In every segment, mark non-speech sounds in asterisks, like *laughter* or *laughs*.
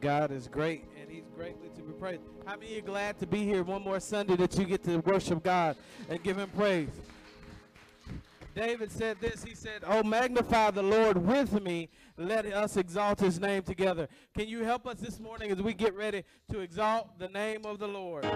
God is great and he's greatly to be praised. How many are glad to be here one more Sunday that you get to worship God and give him praise? David said this. He said, Oh, magnify the Lord with me. Let us exalt his name together. Can you help us this morning as we get ready to exalt the name of the Lord?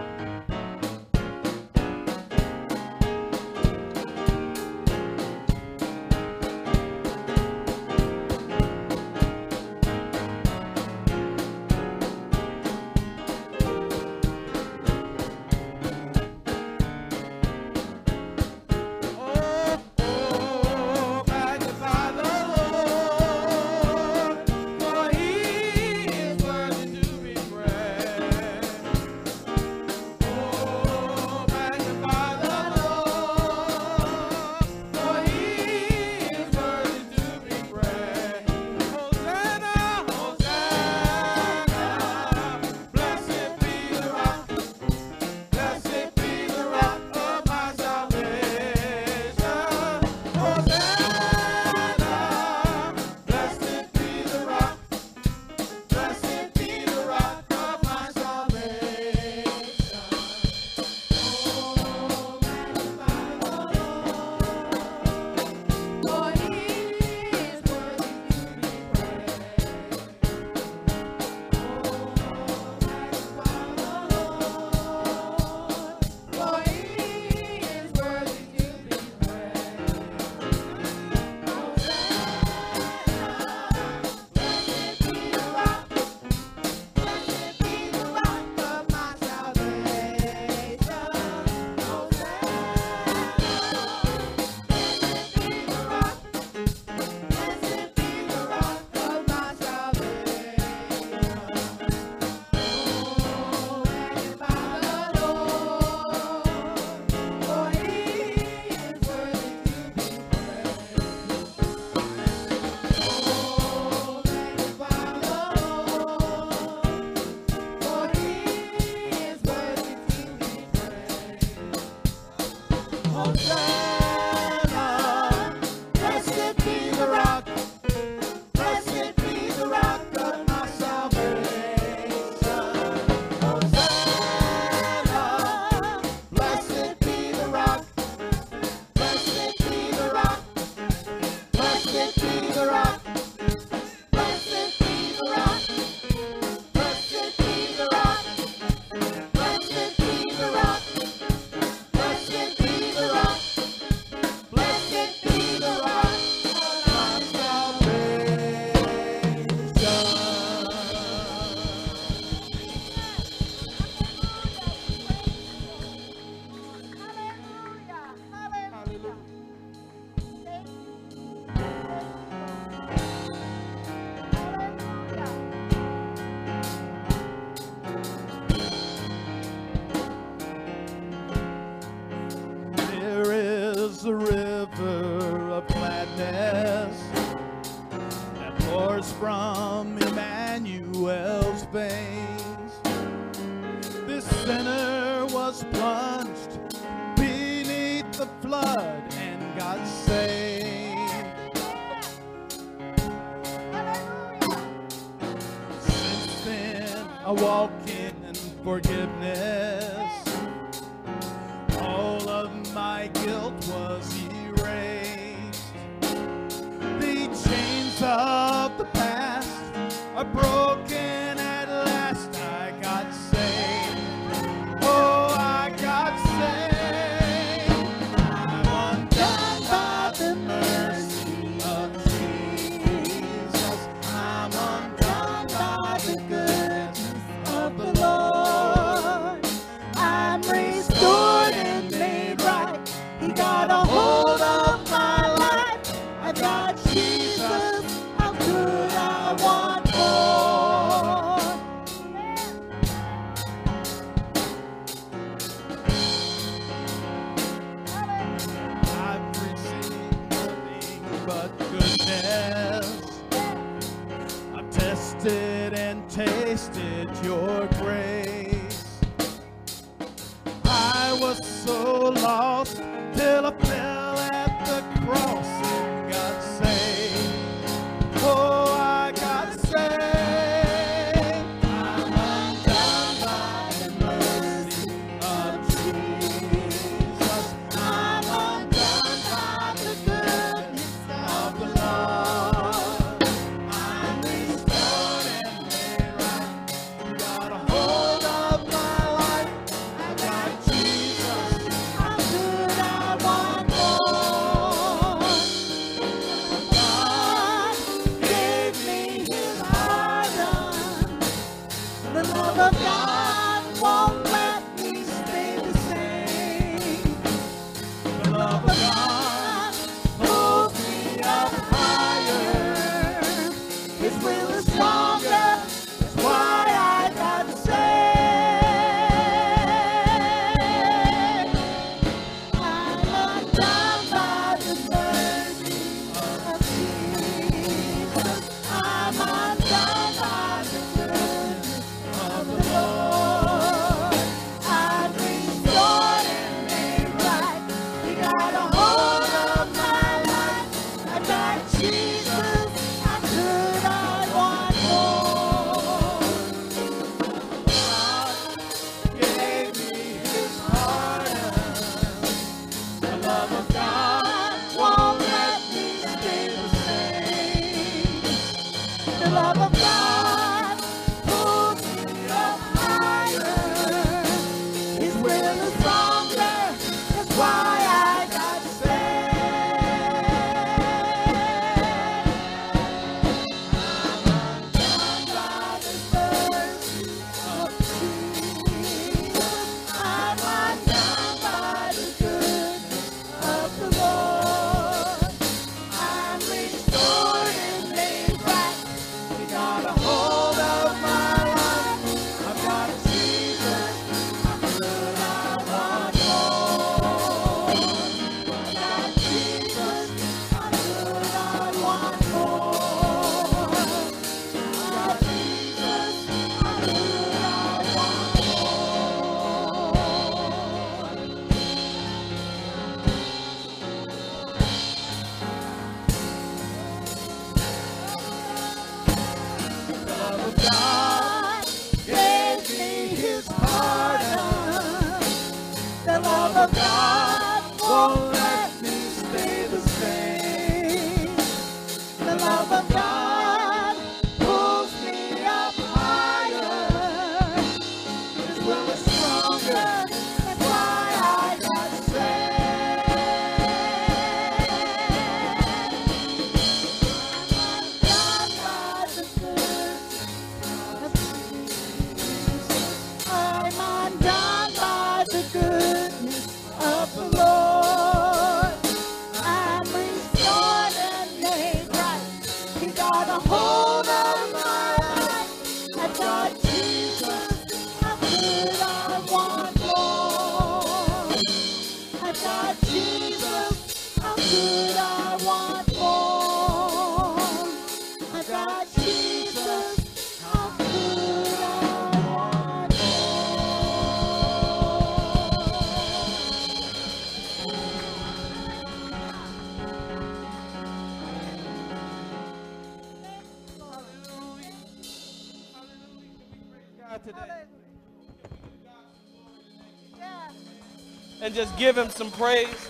Just give him some praise.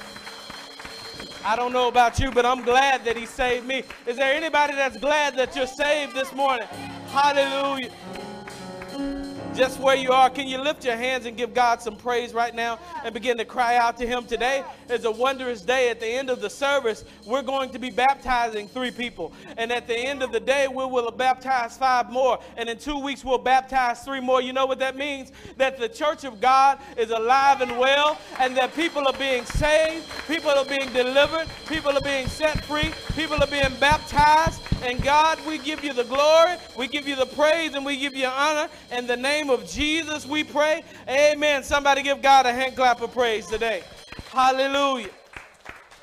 I don't know about you, but I'm glad that he saved me. Is there anybody that's glad that you're saved this morning? Hallelujah. Just where you are, can you lift your hands and give God some praise right now and begin to cry out to him? Today is a wondrous day. At the end of the service, we're going to be baptizing three people. And at the end of the day, we will baptize five more. And in two weeks, we'll baptize three more. You know what that means? That the church of God is alive and well, and that people are being saved, people are being delivered, people are being set free, people are being baptized. And God, we give you the glory, we give you the praise, and we give you honor. In the name of Jesus, we pray. Amen. Somebody give God a hand clap of praise today. Hallelujah.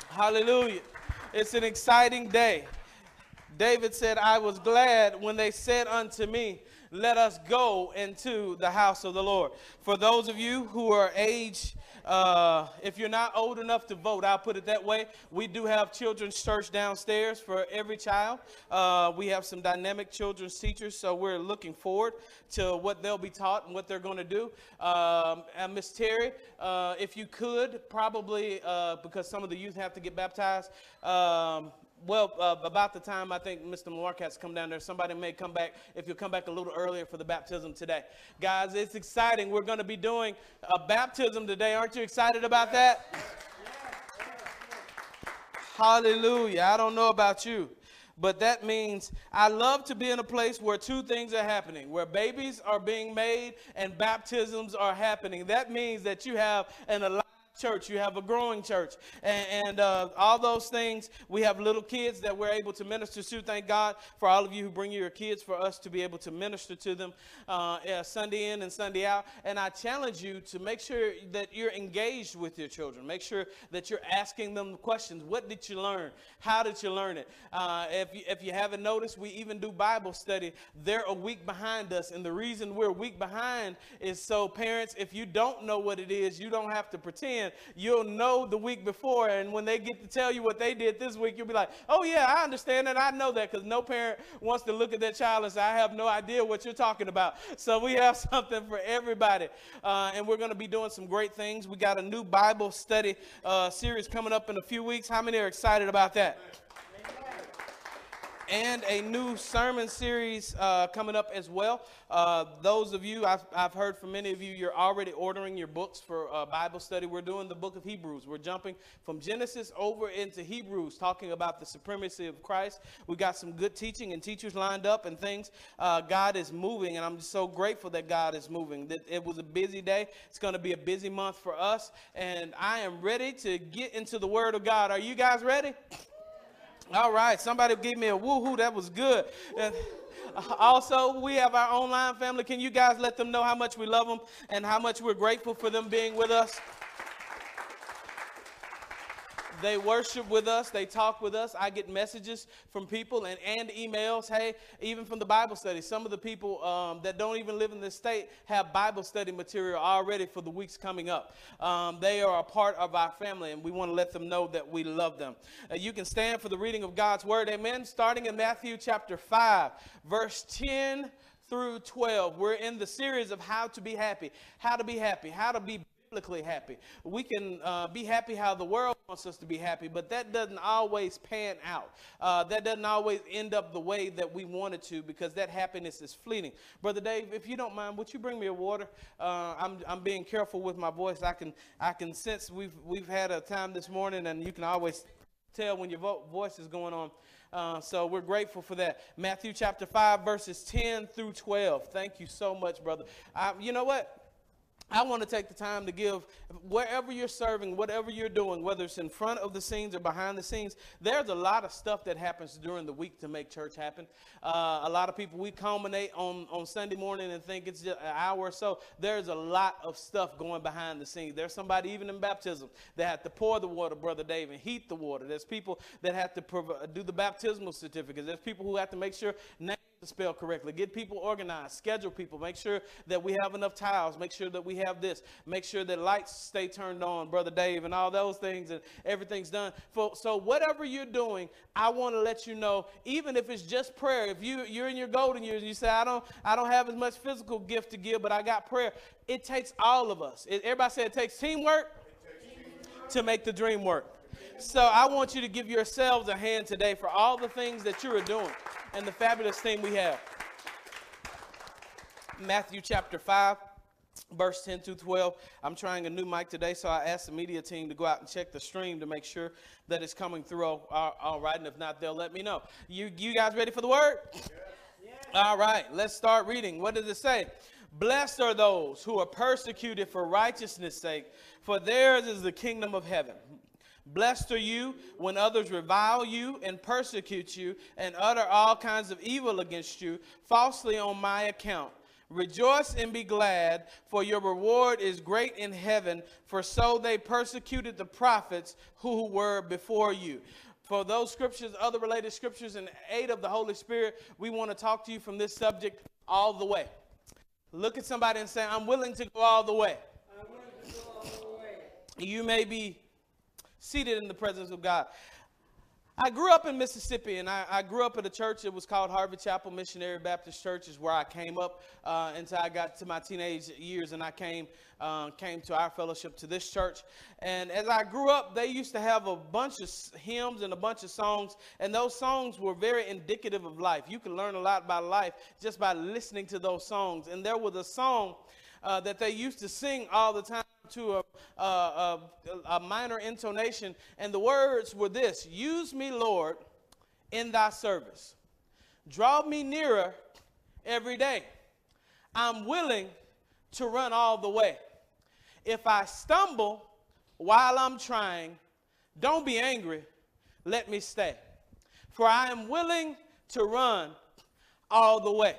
Hallelujah. It's an exciting day. David said, I was glad when they said unto me, Let us go into the house of the Lord. For those of you who are age, uh, if you're not old enough to vote, I'll put it that way. We do have children's church downstairs for every child. Uh, we have some dynamic children's teachers, so we're looking forward to what they'll be taught and what they're going to do. Um, and Miss Terry, uh, if you could, probably uh, because some of the youth have to get baptized. Um, well, uh, about the time I think Mr. Marquette's come down there, somebody may come back, if you'll come back a little earlier for the baptism today. Guys, it's exciting. We're going to be doing a baptism today. Aren't you excited about that? Hallelujah. I don't know about you, but that means I love to be in a place where two things are happening where babies are being made and baptisms are happening. That means that you have an church, you have a growing church, and, and uh, all those things. We have little kids that we're able to minister to. Thank God for all of you who bring your kids for us to be able to minister to them uh, yeah, Sunday in and Sunday out. And I challenge you to make sure that you're engaged with your children. Make sure that you're asking them questions. What did you learn? How did you learn it? Uh, if, you, if you haven't noticed, we even do Bible study. They're a week behind us, and the reason we're a week behind is so parents, if you don't know what it is, you don't have to pretend. You'll know the week before, and when they get to tell you what they did this week, you'll be like, "Oh yeah, I understand that. I know that." Because no parent wants to look at their child and say, "I have no idea what you're talking about." *laughs* So we have *laughs* something for everybody, uh, and we're going to be doing some great things. We got a new Bible study uh, series coming up in a few weeks. How many are excited about that? And a new sermon series uh, coming up as well. Uh, those of you, I've, I've heard from many of you, you're already ordering your books for uh, Bible study. We're doing the book of Hebrews. We're jumping from Genesis over into Hebrews, talking about the supremacy of Christ. We got some good teaching and teachers lined up and things. Uh, God is moving, and I'm just so grateful that God is moving. That it was a busy day. It's going to be a busy month for us, and I am ready to get into the Word of God. Are you guys ready? All right, somebody give me a woohoo. That was good. And also, we have our online family. Can you guys let them know how much we love them and how much we're grateful for them being with us? They worship with us. They talk with us. I get messages from people and, and emails. Hey, even from the Bible study. Some of the people um, that don't even live in this state have Bible study material already for the weeks coming up. Um, they are a part of our family, and we want to let them know that we love them. Uh, you can stand for the reading of God's word. Amen. Starting in Matthew chapter 5, verse 10 through 12. We're in the series of how to be happy, how to be happy, how to be biblically happy. We can uh, be happy how the world wants us to be happy, but that doesn't always pan out. Uh, that doesn't always end up the way that we want it to because that happiness is fleeting. Brother Dave, if you don't mind, would you bring me a water? Uh, I'm, I'm being careful with my voice. I can, I can sense we've, we've had a time this morning, and you can always tell when your vo- voice is going on. Uh, so we're grateful for that. Matthew chapter 5, verses 10 through 12. Thank you so much, brother. I, you know what? I want to take the time to give wherever you're serving, whatever you're doing, whether it's in front of the scenes or behind the scenes, there's a lot of stuff that happens during the week to make church happen. Uh, a lot of people, we culminate on, on Sunday morning and think it's just an hour or so. There's a lot of stuff going behind the scenes. There's somebody, even in baptism, that had to pour the water, Brother Dave, and heat the water. There's people that have to do the baptismal certificates. There's people who have to make sure names spell correctly. Get people organized, schedule people, make sure that we have enough tiles, make sure that we have this, make sure that lights stay turned on, Brother Dave, and all those things, and everything's done. So, whatever you're doing, I want to let you know, even if it's just prayer, if you, you're in your golden years and you say, I don't, I don't have as much physical gift to give, but I got prayer, it takes all of us. It, everybody say it takes teamwork to make the dream work. So I want you to give yourselves a hand today for all the things that you are doing and the fabulous thing we have. Matthew chapter 5, verse 10 to 12. I'm trying a new mic today, so I asked the media team to go out and check the stream to make sure that it's coming through all, all, all right. And if not, they'll let me know. You, you guys ready for the word? Yes. All right, let's start reading. What does it say? Blessed are those who are persecuted for righteousness' sake, for theirs is the kingdom of heaven. Blessed are you when others revile you and persecute you and utter all kinds of evil against you falsely on my account. Rejoice and be glad, for your reward is great in heaven, for so they persecuted the prophets who were before you. For those scriptures, other related scriptures, and aid of the Holy Spirit, we want to talk to you from this subject all the way. Look at somebody and say, I'm willing to go all the way. All the way. You may be seated in the presence of God. I grew up in Mississippi, and I, I, grew up at a church. It was called Harvard Chapel Missionary Baptist Church, is where I came up uh, until I got to my teenage years, and I came uh, came to our fellowship to this church. And as I grew up, they used to have a bunch of hymns and a bunch of songs, and those songs were very indicative of life. You can learn a lot about life just by listening to those songs. And there was a song uh, that they used to sing all the time to a, a, a, a minor intonation, and the words were this Use me, Lord, in thy service. Draw me nearer every day. I'm willing to run all the way. If I stumble while I'm trying, don't be angry. Let me stay. For I am willing to run all the way.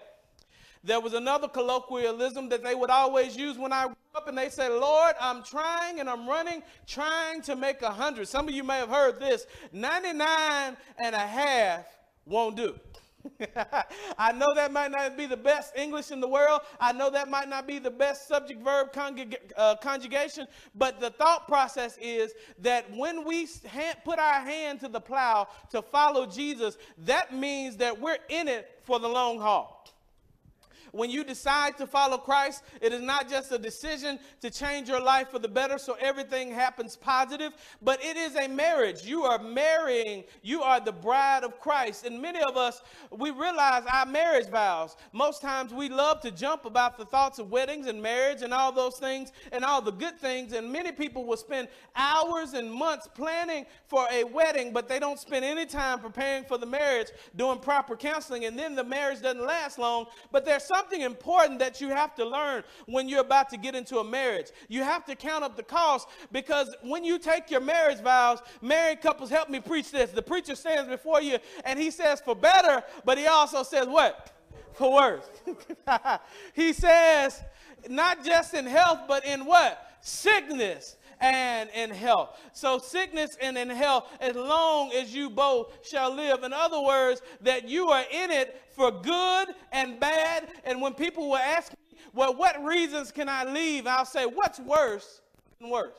There was another colloquialism that they would always use when I up, and they say, Lord, I'm trying and I'm running, trying to make a hundred. Some of you may have heard this 99 and a half won't do. *laughs* I know that might not be the best English in the world. I know that might not be the best subject verb uh, conjugation, but the thought process is that when we put our hand to the plow to follow Jesus, that means that we're in it for the long haul. When you decide to follow Christ, it is not just a decision to change your life for the better so everything happens positive, but it is a marriage. You are marrying, you are the bride of Christ. And many of us, we realize our marriage vows. Most times we love to jump about the thoughts of weddings and marriage and all those things and all the good things. And many people will spend hours and months planning for a wedding, but they don't spend any time preparing for the marriage, doing proper counseling, and then the marriage doesn't last long. But there's some something important that you have to learn when you're about to get into a marriage. You have to count up the cost because when you take your marriage vows, married couples help me preach this. The preacher stands before you and he says for better, but he also says what? For worse. *laughs* he says not just in health, but in what? Sickness and in health. So, sickness and in health, as long as you both shall live. In other words, that you are in it for good and bad. And when people will ask me, well, what reasons can I leave? I'll say, what's worse than worse?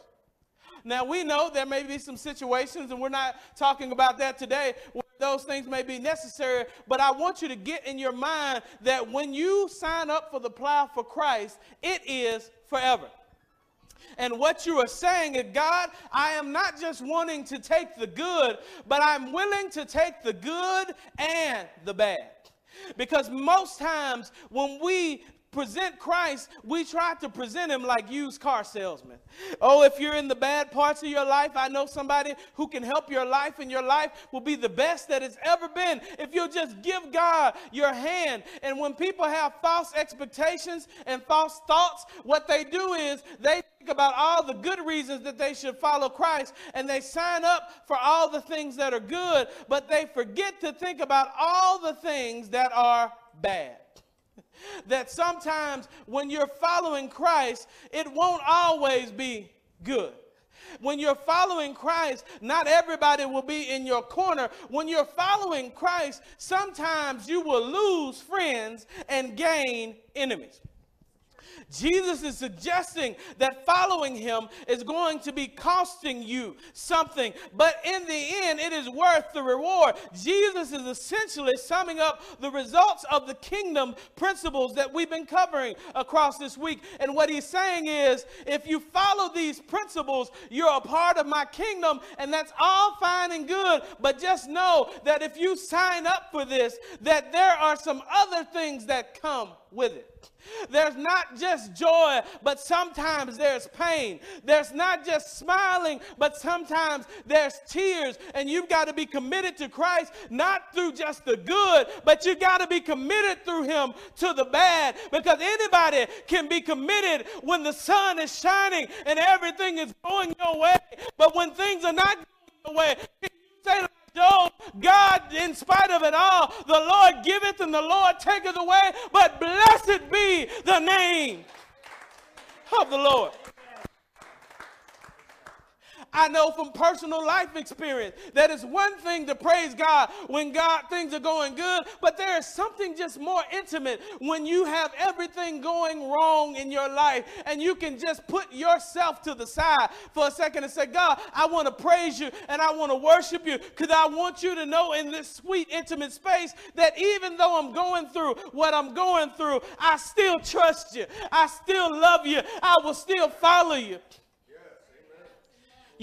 Now, we know there may be some situations, and we're not talking about that today, where those things may be necessary, but I want you to get in your mind that when you sign up for the plow for Christ, it is forever. And what you are saying is, God, I am not just wanting to take the good, but I'm willing to take the good and the bad. Because most times when we present Christ, we try to present him like used car salesmen. Oh, if you're in the bad parts of your life, I know somebody who can help your life, and your life will be the best that it's ever been if you'll just give God your hand. And when people have false expectations and false thoughts, what they do is they think about all the good reasons that they should follow Christ and they sign up for all the things that are good, but they forget to think about all the things that are bad *laughs* that sometimes when you're following Christ, it won't always be good. When you're following Christ, not everybody will be in your corner. When you're following Christ, sometimes you will lose friends and gain enemies. Jesus is suggesting that following him is going to be costing you something, but in the end, it is worth the reward. Jesus is essentially summing up the results of the kingdom principles that we've been covering across this week. And what he's saying is if you follow these principles, you're a part of my kingdom, and that's all fine and good. But just know that if you sign up for this, that there are some other things that come with it. There's not just joy, but sometimes there's pain. There's not just smiling, but sometimes there's tears. And you've got to be committed to Christ, not through just the good, but you've got to be committed through Him to the bad. Because anybody can be committed when the sun is shining and everything is going your way. But when things are not going your way, say, Job, God, in spite of it all, the Lord giveth and the Lord taketh away, but blessed be the name of the Lord. I know from personal life experience that it's one thing to praise God when God things are going good, but there is something just more intimate when you have everything going wrong in your life and you can just put yourself to the side for a second and say, God, I want to praise you and I want to worship you because I want you to know in this sweet, intimate space that even though I'm going through what I'm going through, I still trust you. I still love you. I will still follow you.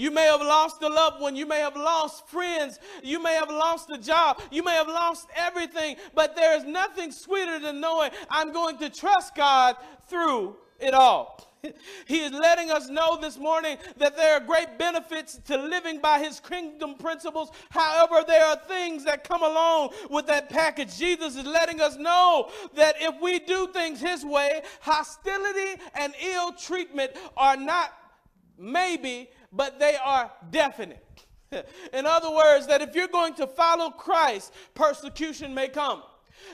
You may have lost a loved one. You may have lost friends. You may have lost a job. You may have lost everything. But there is nothing sweeter than knowing I'm going to trust God through it all. *laughs* He is letting us know this morning that there are great benefits to living by his kingdom principles. However, there are things that come along with that package. Jesus is letting us know that if we do things his way, hostility and ill treatment are not maybe, but they are definite. *laughs* In other words, that if you're going to follow Christ, persecution may come.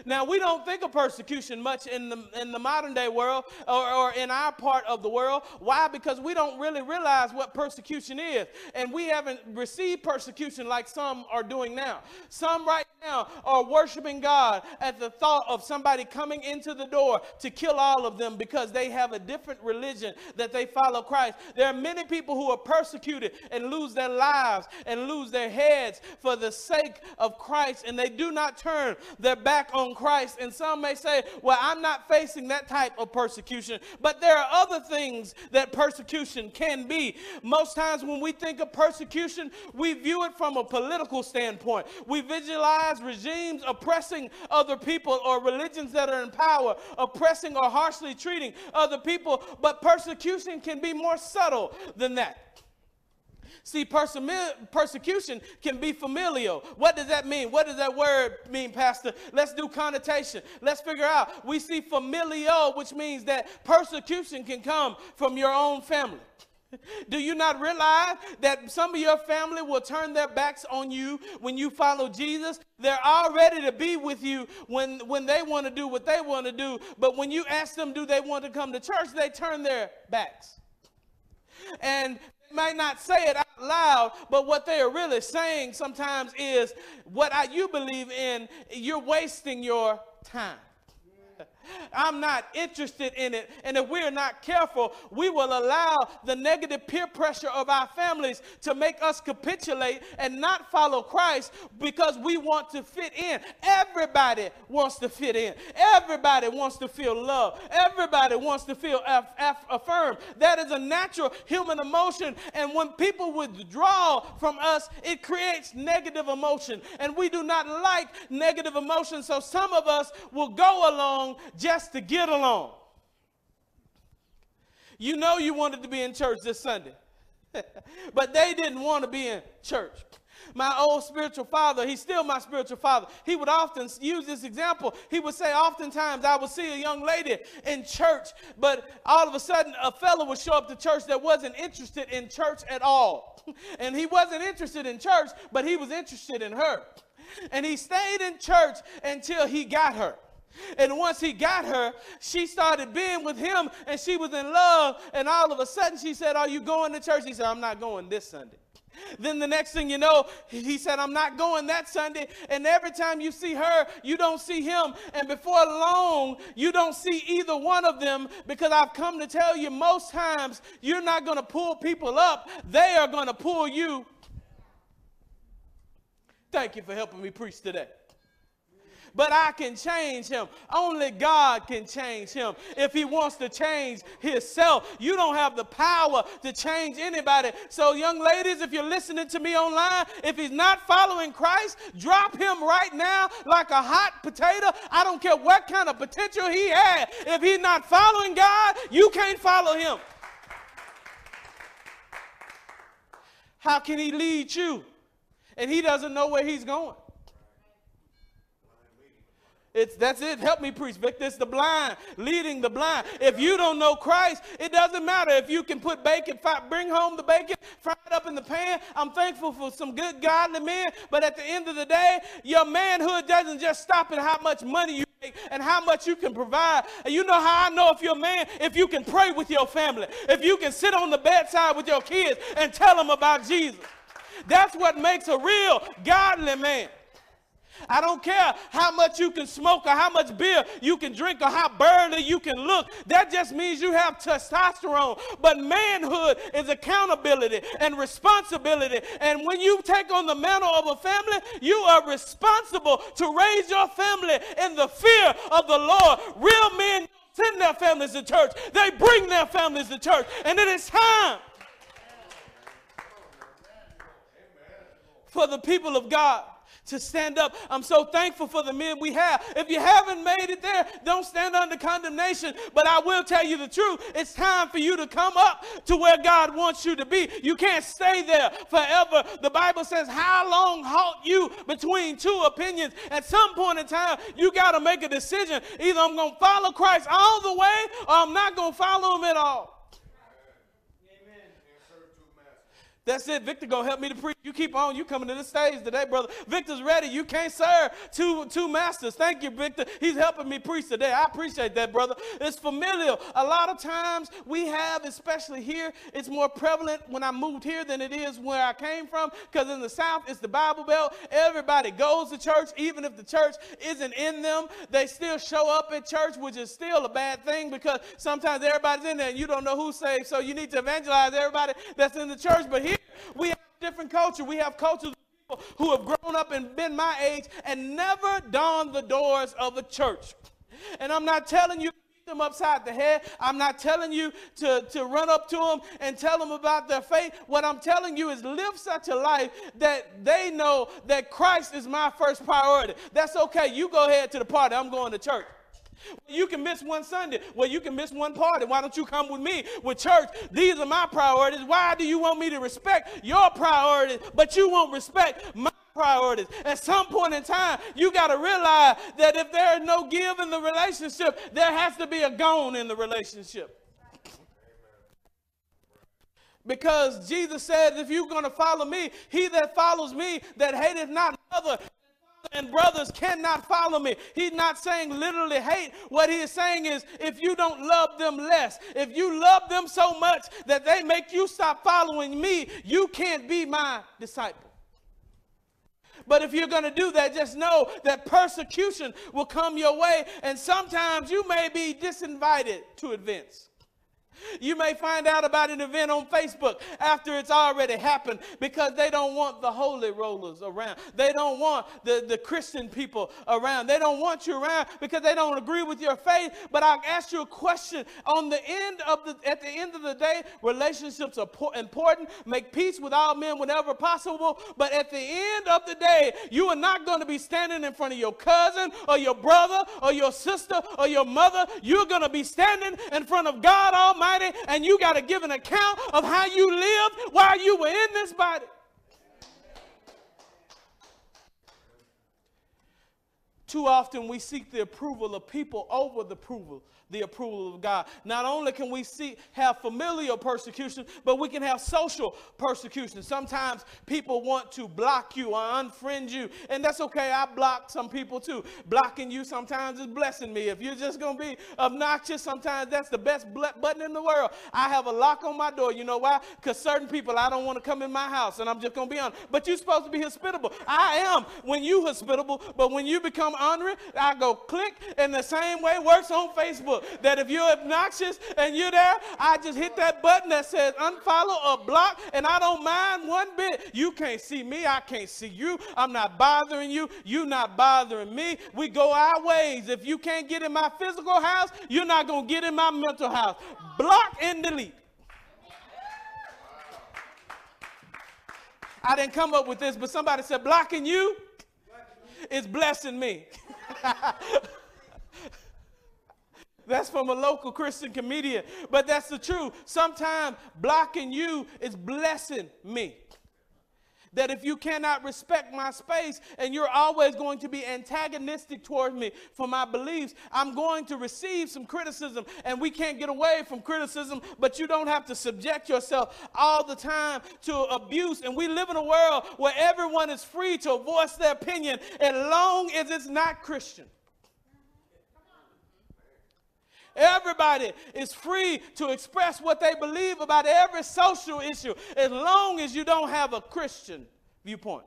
Now, we don't think of persecution much in the, in the modern day world or, or in our part of the world. Why? Because we don't really realize what persecution is. And we haven't received persecution like some are doing now. Some right now are worshiping God at the thought of somebody coming into the door to kill all of them because they have a different religion that they follow Christ. There are many people who are persecuted and lose their lives and lose their heads for the sake of Christ, and they do not turn their back on Christ. And some may say, Well, I'm not facing that type of persecution, but there are other things that persecution can be. Most times when we think of persecution, we view it from a political standpoint. We visualize regimes oppressing other people or religions that are in power, oppressing or harshly treating other people, but persecution can be more subtle than that. See, persecution can be familial. What does that mean? What does that word mean, Pastor? Let's do connotation. Let's figure out. We see familial, which means that persecution can come from your own family. *laughs* Do you not realize that some of your family will turn their backs on you when you follow Jesus? They're all ready to be with you when, when they want to do what they want to do. But when you ask them, do they want to come to church, they turn their backs. And might not say it out loud, but what they are really saying sometimes is what I, you believe in, you're wasting your time. I'm not interested in it. And if we're not careful, we will allow the negative peer pressure of our families to make us capitulate and not follow Christ because we want to fit in. Everybody wants to fit in. Everybody wants to feel love. Everybody wants to feel aff- aff- affirmed. That is a natural human emotion. And when people withdraw from us, it creates negative emotion. And we do not like negative emotion. So some of us will go along just to get along. You know you wanted to be in church this Sunday, *laughs* but they didn't want to be in church. My old spiritual father, he's still my spiritual father. He would often use this example. He would say, Oftentimes I would see a young lady in church, but all of a sudden a fellow would show up to church that wasn't interested in church at all. *laughs* And he wasn't interested in church, but he was interested in her. And he stayed in church until he got her. And once he got her, she started being with him and she was in love. And all of a sudden she said, Are you going to church? He said, I'm not going this Sunday. Then the next thing you know, he said, I'm not going that Sunday. And every time you see her, you don't see him. And before long, you don't see either one of them because I've come to tell you most times you're not going to pull people up, they are going to pull you. Thank you for helping me preach today but I can change him. Only God can change him. If he wants to change himself, you don't have the power to change anybody. So, young ladies, if you're listening to me online, if he's not following Christ, drop him right now like a hot potato. I don't care what kind of potential he had. If he's not following God, you can't follow him. How can he lead you? And he doesn't know where he's going. It's that's it. Help me preach, Victor. It's the blind leading the blind. If you don't know Christ, it doesn't matter if you can put bacon, bring home the bacon, fry it up in the pan. I'm thankful for some good godly men, but at the end of the day, your manhood doesn't just stop at how much money you make and how much you can provide. And you know how I know if you're a man, if you can pray with your family, if you can sit on the bedside with your kids and tell them about Jesus. That's what makes a real godly man. I don't care how much you can smoke or how much beer you can drink or how burly you can look. That just means you have testosterone. But manhood is accountability and responsibility. And when you take on the mantle of a family, you are responsible to raise your family in the fear of the Lord. Real men send their families to church, they bring their families to church. And it is time for the people of God to stand up. I'm so thankful for the men we have. If you haven't made it there, don't stand under condemnation. But I will tell you the truth. It's time for you to come up to where God wants you to be. You can't stay there forever. The Bible says, How long halt you between two opinions? At some point in time, you got to make a decision. Either I'm going to follow Christ all the way or I'm not going to follow him at all. That's it. Victor gonna help me to preach. You keep on. You coming to the stage today, brother. Victor's ready. You can't serve two two masters. Thank you, Victor. He's helping me preach today. I appreciate that, brother. It's familial. A lot of times we have, especially here, it's more prevalent when I moved here than it is where I came from. Because in the South, it's the Bible Belt. Everybody goes to church, even if the church isn't in them. They still show up at church, which is still a bad thing because sometimes everybody's in there and you don't know who's saved. So you need to evangelize everybody that's in the church. But here we have different culture. We have cultures of people who have grown up and been my age and never dawned the doors of a church. And I'm not telling you to beat them upside the head. I'm not telling you to, to run up to them and tell them about their faith. What I'm telling you is live such a life that they know that Christ is my first priority. That's okay. You go ahead to the party. I'm going to church. You can miss one Sunday. Well, you can miss one party. Why don't you come with me with church? These are my priorities. Why do you want me to respect your priorities, but you won't respect my priorities? At some point in time, you got to realize that if there is no give in the relationship, there has to be a gone in the relationship. Because Jesus said, if you're going to follow me, he that follows me that hateth not mother and brothers cannot follow me. He's not saying literally hate. What he is saying is if you don't love them less, if you love them so much that they make you stop following me, you can't be my disciple. But if you're going to do that, just know that persecution will come your way, and sometimes you may be disinvited to events. You may find out about an event on Facebook after it's already happened because they don't want the holy rollers around. They don't want the, the Christian people around. They don't want you around because they don't agree with your faith. But I'll ask you a question. On the end of the at the end of the day, relationships are important. Make peace with all men whenever possible. But at the end of the day, you are not going to be standing in front of your cousin or your brother or your sister or your mother. You're going to be standing in front of God Almighty Almighty, and you got to give an account of how you lived while you were in this body. Too often we seek the approval of people over the approval the approval of God. Not only can we see have familial persecution, but we can have social persecution. Sometimes people want to block you or unfriend you, and that's okay. I block some people too. Blocking you sometimes is blessing me. If you're just going to be obnoxious, sometimes that's the best button in the world. I have a lock on my door. You know why? Because certain people I don't want to come in my house, and I'm just going to be honest. But you're supposed to be hospitable. I am when you hospitable, but when you become honoring, I go click, and the same way works on Facebook that if you're obnoxious and you're there, I just hit that button that says unfollow or block, and I don't mind one bit. You can't see me, I can't see you. I'm not bothering you, you not bothering me. We go our ways. If you can't get in my physical house, you're not to get in my mental house. Block and delete. I didn't come up with this, but somebody said blocking you is blessing me. *laughs* That's from a local Christian comedian. But that's the truth. Sometimes blocking you is blessing me. That if you cannot respect my space and you're always going to be antagonistic towards me for my beliefs, I'm going to receive some criticism. And we can't get away from criticism, but you don't have to subject yourself all the time to abuse. And we live in a world where everyone is free to voice their opinion as long as it's not Christian. Everybody is free to express what they believe about every social issue as long as you don't have a Christian viewpoint.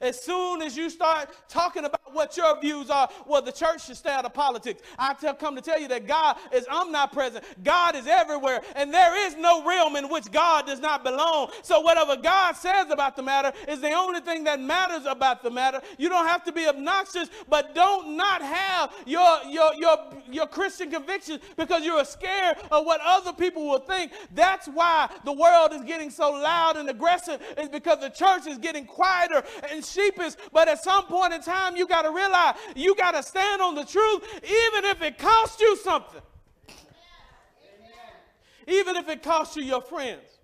As soon as you start talking about what your views are, well, the church should stay out of politics. I tell, come to tell you that God is omnipresent. God is everywhere, and there is no realm in which God does not belong. So whatever God says about the matter is the only thing that matters about the matter. You don't have to be obnoxious, but don't not have your your your your Christian convictions because you're scared of what other people will think. That's why the world is getting so loud and aggressive. Is because the church is getting quieter and sheepish. But at some point in time, you got to realize you got to stand on the truth, even if it costs you something. Even if it costs you your friends.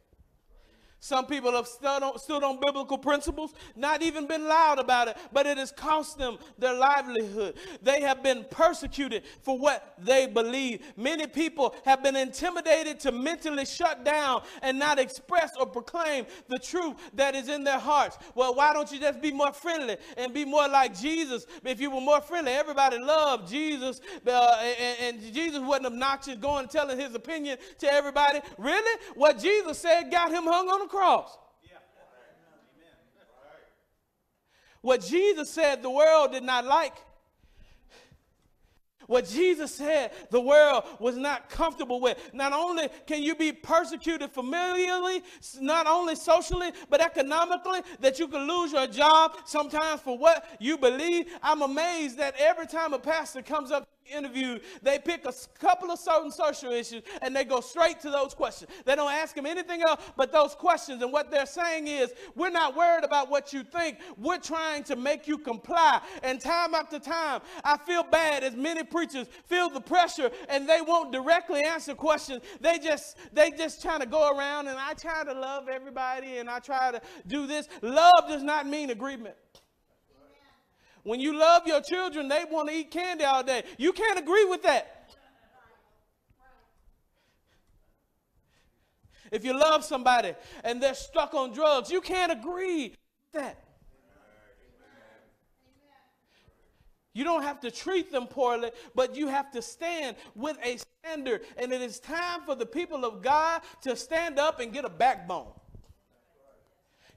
Some people have stood on, stood on, biblical principles, not even been loud about it, but it has cost them their livelihood. They have been persecuted for what they believe. Many people have been intimidated to mentally shut down and not express or proclaim the truth that is in their hearts. Well, why don't you just be more friendly and be more like Jesus? If you were more friendly, everybody loved Jesus, uh, and, and Jesus wasn't obnoxious going and telling his opinion to everybody. Really? What Jesus said got him hung on the cross. What Jesus said the world did not like. What Jesus said the world was not comfortable with. Not only can you be persecuted familiarly, not only socially, but economically, that you can lose your job sometimes for what you believe. I'm amazed that every time a pastor comes up interview, they pick a couple of certain social issues and they go straight to those questions. They don't ask them anything else but those questions. And what they're saying is, we're not worried about what you think. We're trying to make you comply. And time after time, I feel bad as many preachers feel the pressure and they won't directly answer questions. They just they just trying to go around and I try to love everybody and I try to do this. Love does not mean agreement. When you love your children, they want to eat candy all day. You can't agree with that. If you love somebody and they're stuck on drugs, you can't agree with that. You don't have to treat them poorly, but you have to stand with a standard. And it is time for the people of God to stand up and get a backbone.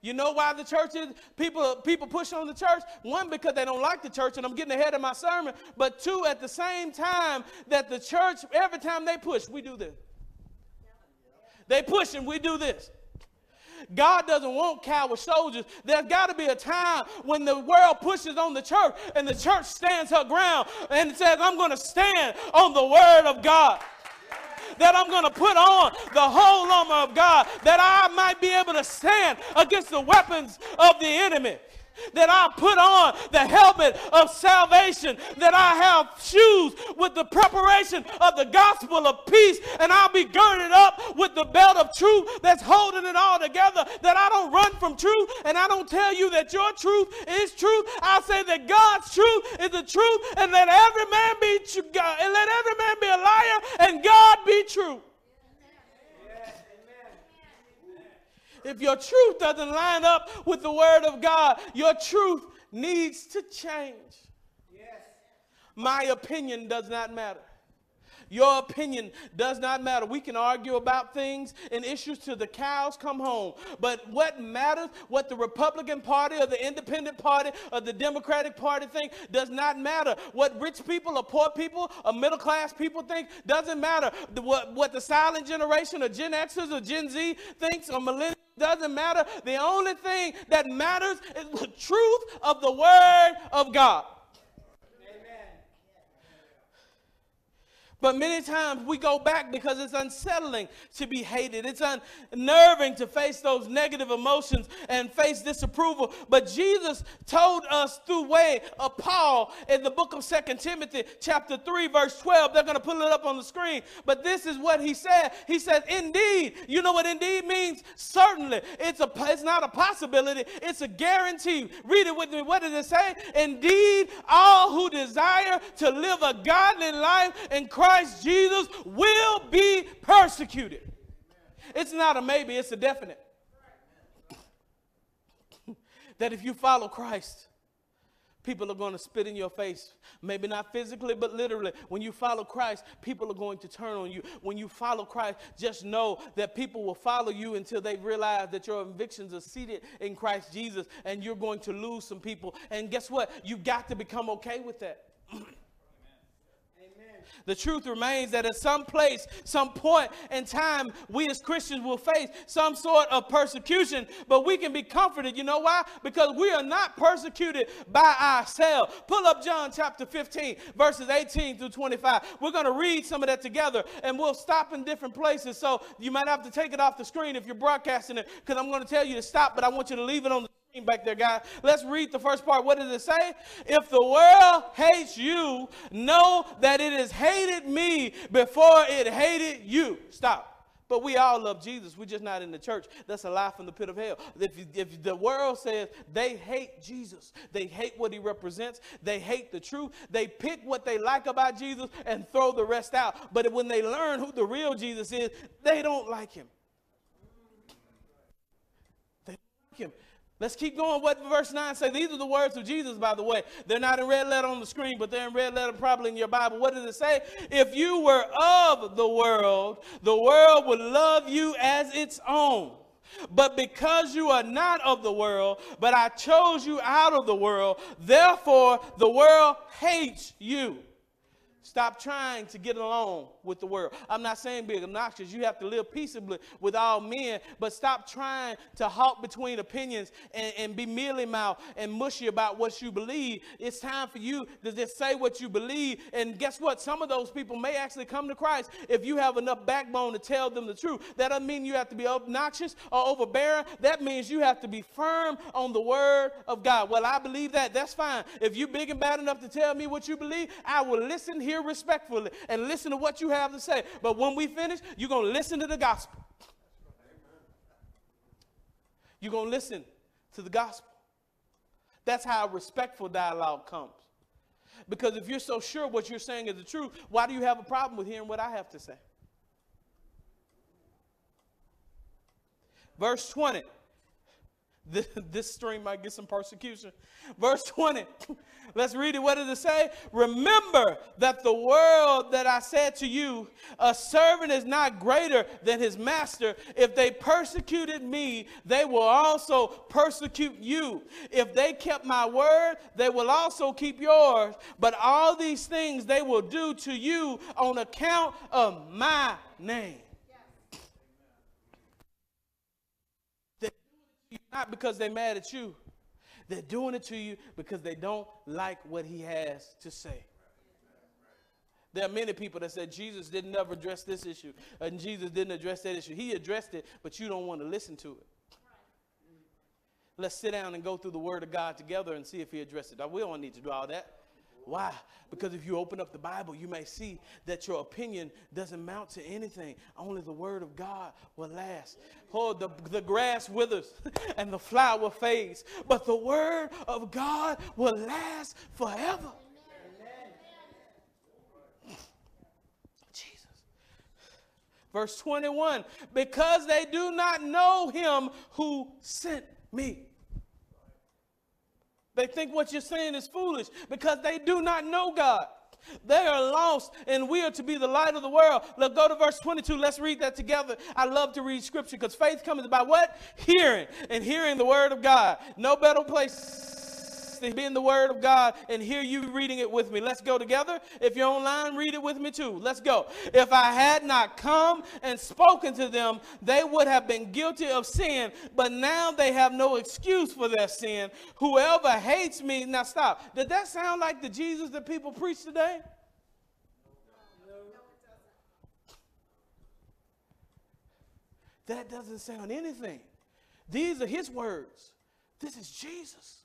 You know why the church is people people push on the church? One because they don't like the church and I'm getting ahead of my sermon, but two at the same time that the church every time they push, we do this. They push and we do this. God doesn't want coward soldiers. There's got to be a time when the world pushes on the church and the church stands her ground and says, I'm going to stand on the word of God that I'm going to put on the whole armor of God that I might be able to stand against the weapons of the enemy that I put on the helmet of salvation, that I have shoes with the preparation of the gospel of peace, and I'll be girded up with the belt of truth that's holding it all together, that I don't run from truth, and I don't tell you that your truth is truth. I say that God's truth is the truth, and let every man be true, and let every man be a liar, and God be true. If your truth doesn't line up with the word of God, your truth needs to change. Yes. My opinion does not matter. Your opinion does not matter. We can argue about things and issues till the cows come home. But what matters, what the Republican Party or the Independent Party or the Democratic Party think, does not matter. What rich people or poor people or middle class people think doesn't matter. What, what the silent generation or Gen Xers or Gen Z thinks or millennials doesn't matter. The only thing that matters is the truth of the Word of God. But many times we go back because it's unsettling to be hated. It's unnerving to face those negative emotions and face disapproval. But Jesus told us through way of Paul in the book of Second Timothy, chapter 3, verse 12. They're going to put it up on the screen. But this is what he said. He said, Indeed. You know what indeed means? Certainly. It's, a, it's not a possibility, it's a guarantee. Read it with me. What does it say? Indeed, all who desire to live a godly life in Christ Christ Jesus will be persecuted. It's not a maybe, it's a definite. *laughs* that if you follow Christ, people are going to spit in your face. Maybe not physically, but literally. When you follow Christ, people are going to turn on you. When you follow Christ, just know that people will follow you until they realize that your convictions are seated in Christ Jesus and you're going to lose some people. And guess what? You've got to become okay with that. The truth remains that at some place, some point in time, we as Christians will face some sort of persecution, but we can be comforted. You know why? Because we are not persecuted by ourselves. Pull up John chapter 15, verses 18 through 25. We're going to read some of that together, and we'll stop in different places. So you might have to take it off the screen if you're broadcasting it, because I'm going to tell you to stop, but I want you to leave it on the back there, guys. Let's read the first part. What does it say? If the world hates you, know that it has hated me before it hated you. Stop. But we all love Jesus. We're just not in the church. That's a lie from the pit of hell. If, if the world says they hate Jesus, they hate what he represents, they hate the truth, they pick what they like about Jesus and throw the rest out. But when they learn who the real Jesus is, they don't like him. They don't like him. Let's keep going. What verse 9 say? These are the words of Jesus, by the way. They're not in red letter on the screen, but they're in red letter probably in your Bible. What does it say? If you were of the world, the world would love you as its own. But because you are not of the world, but I chose you out of the world, therefore the world hates you. Stop trying to get along with the world. I'm not saying be obnoxious. You have to live peaceably with all men, but stop trying to hawk between opinions and, and be mealy mouth and mushy about what you believe. It's time for you to just say what you believe. And guess what? Some of those people may actually come to Christ if you have enough backbone to tell them the truth. That doesn't mean you have to be obnoxious or overbearing. That means you have to be firm on the word of God. Well, I believe that. That's fine. If you're big and bad enough to tell me what you believe, I will listen here respectfully and listen to what you have to say. But when we finish, you're going to listen to the gospel. You're going to listen to the gospel. That's how respectful dialogue comes. Because if you're so sure what you're saying is the truth, why do you have a problem with hearing what I have to say? Verse 20. This, *laughs* this stream might get some persecution. Verse 20. *laughs* Let's read it. What does it say? Remember that the world that I said to you, a servant is not greater than his master. If they persecuted me, they will also persecute you. If they kept my word, they will also keep yours. But all these things they will do to you on account of my name. Not because they're mad at you. They're doing it to you because they don't like what he has to say. There are many people that said Jesus didn't ever address this issue and Jesus didn't address that issue. He addressed it, but you don't want to listen to it. Let's sit down and go through the Word of God together and see if He addressed it. Now, We don't need to do all that. Why? Because if you open up the Bible, you may see that your opinion doesn't mount to anything. Only the Word of God will last. Oh, the, the grass withers *laughs* and the flower fades, but the Word of God will last forever. *laughs* Jesus. Verse 21 Because they do not know him who sent me. They think what you're saying is foolish because they do not know God. They are lost, and we are to be the light of the world. Let's go to verse 22. Let's read that together. I love to read scripture because faith comes by what? Hearing, and hearing the word of God. No better place to be in the Word of God and hear you reading it with me. Let's go together. If you're online, read it with me too. Let's go. If I had not come and spoken to them, they would have been guilty of sin, but now they have no excuse for their sin. Whoever hates me, now stop. Did that sound like the Jesus that people preach today? That doesn't sound anything. These are his words. This is Jesus.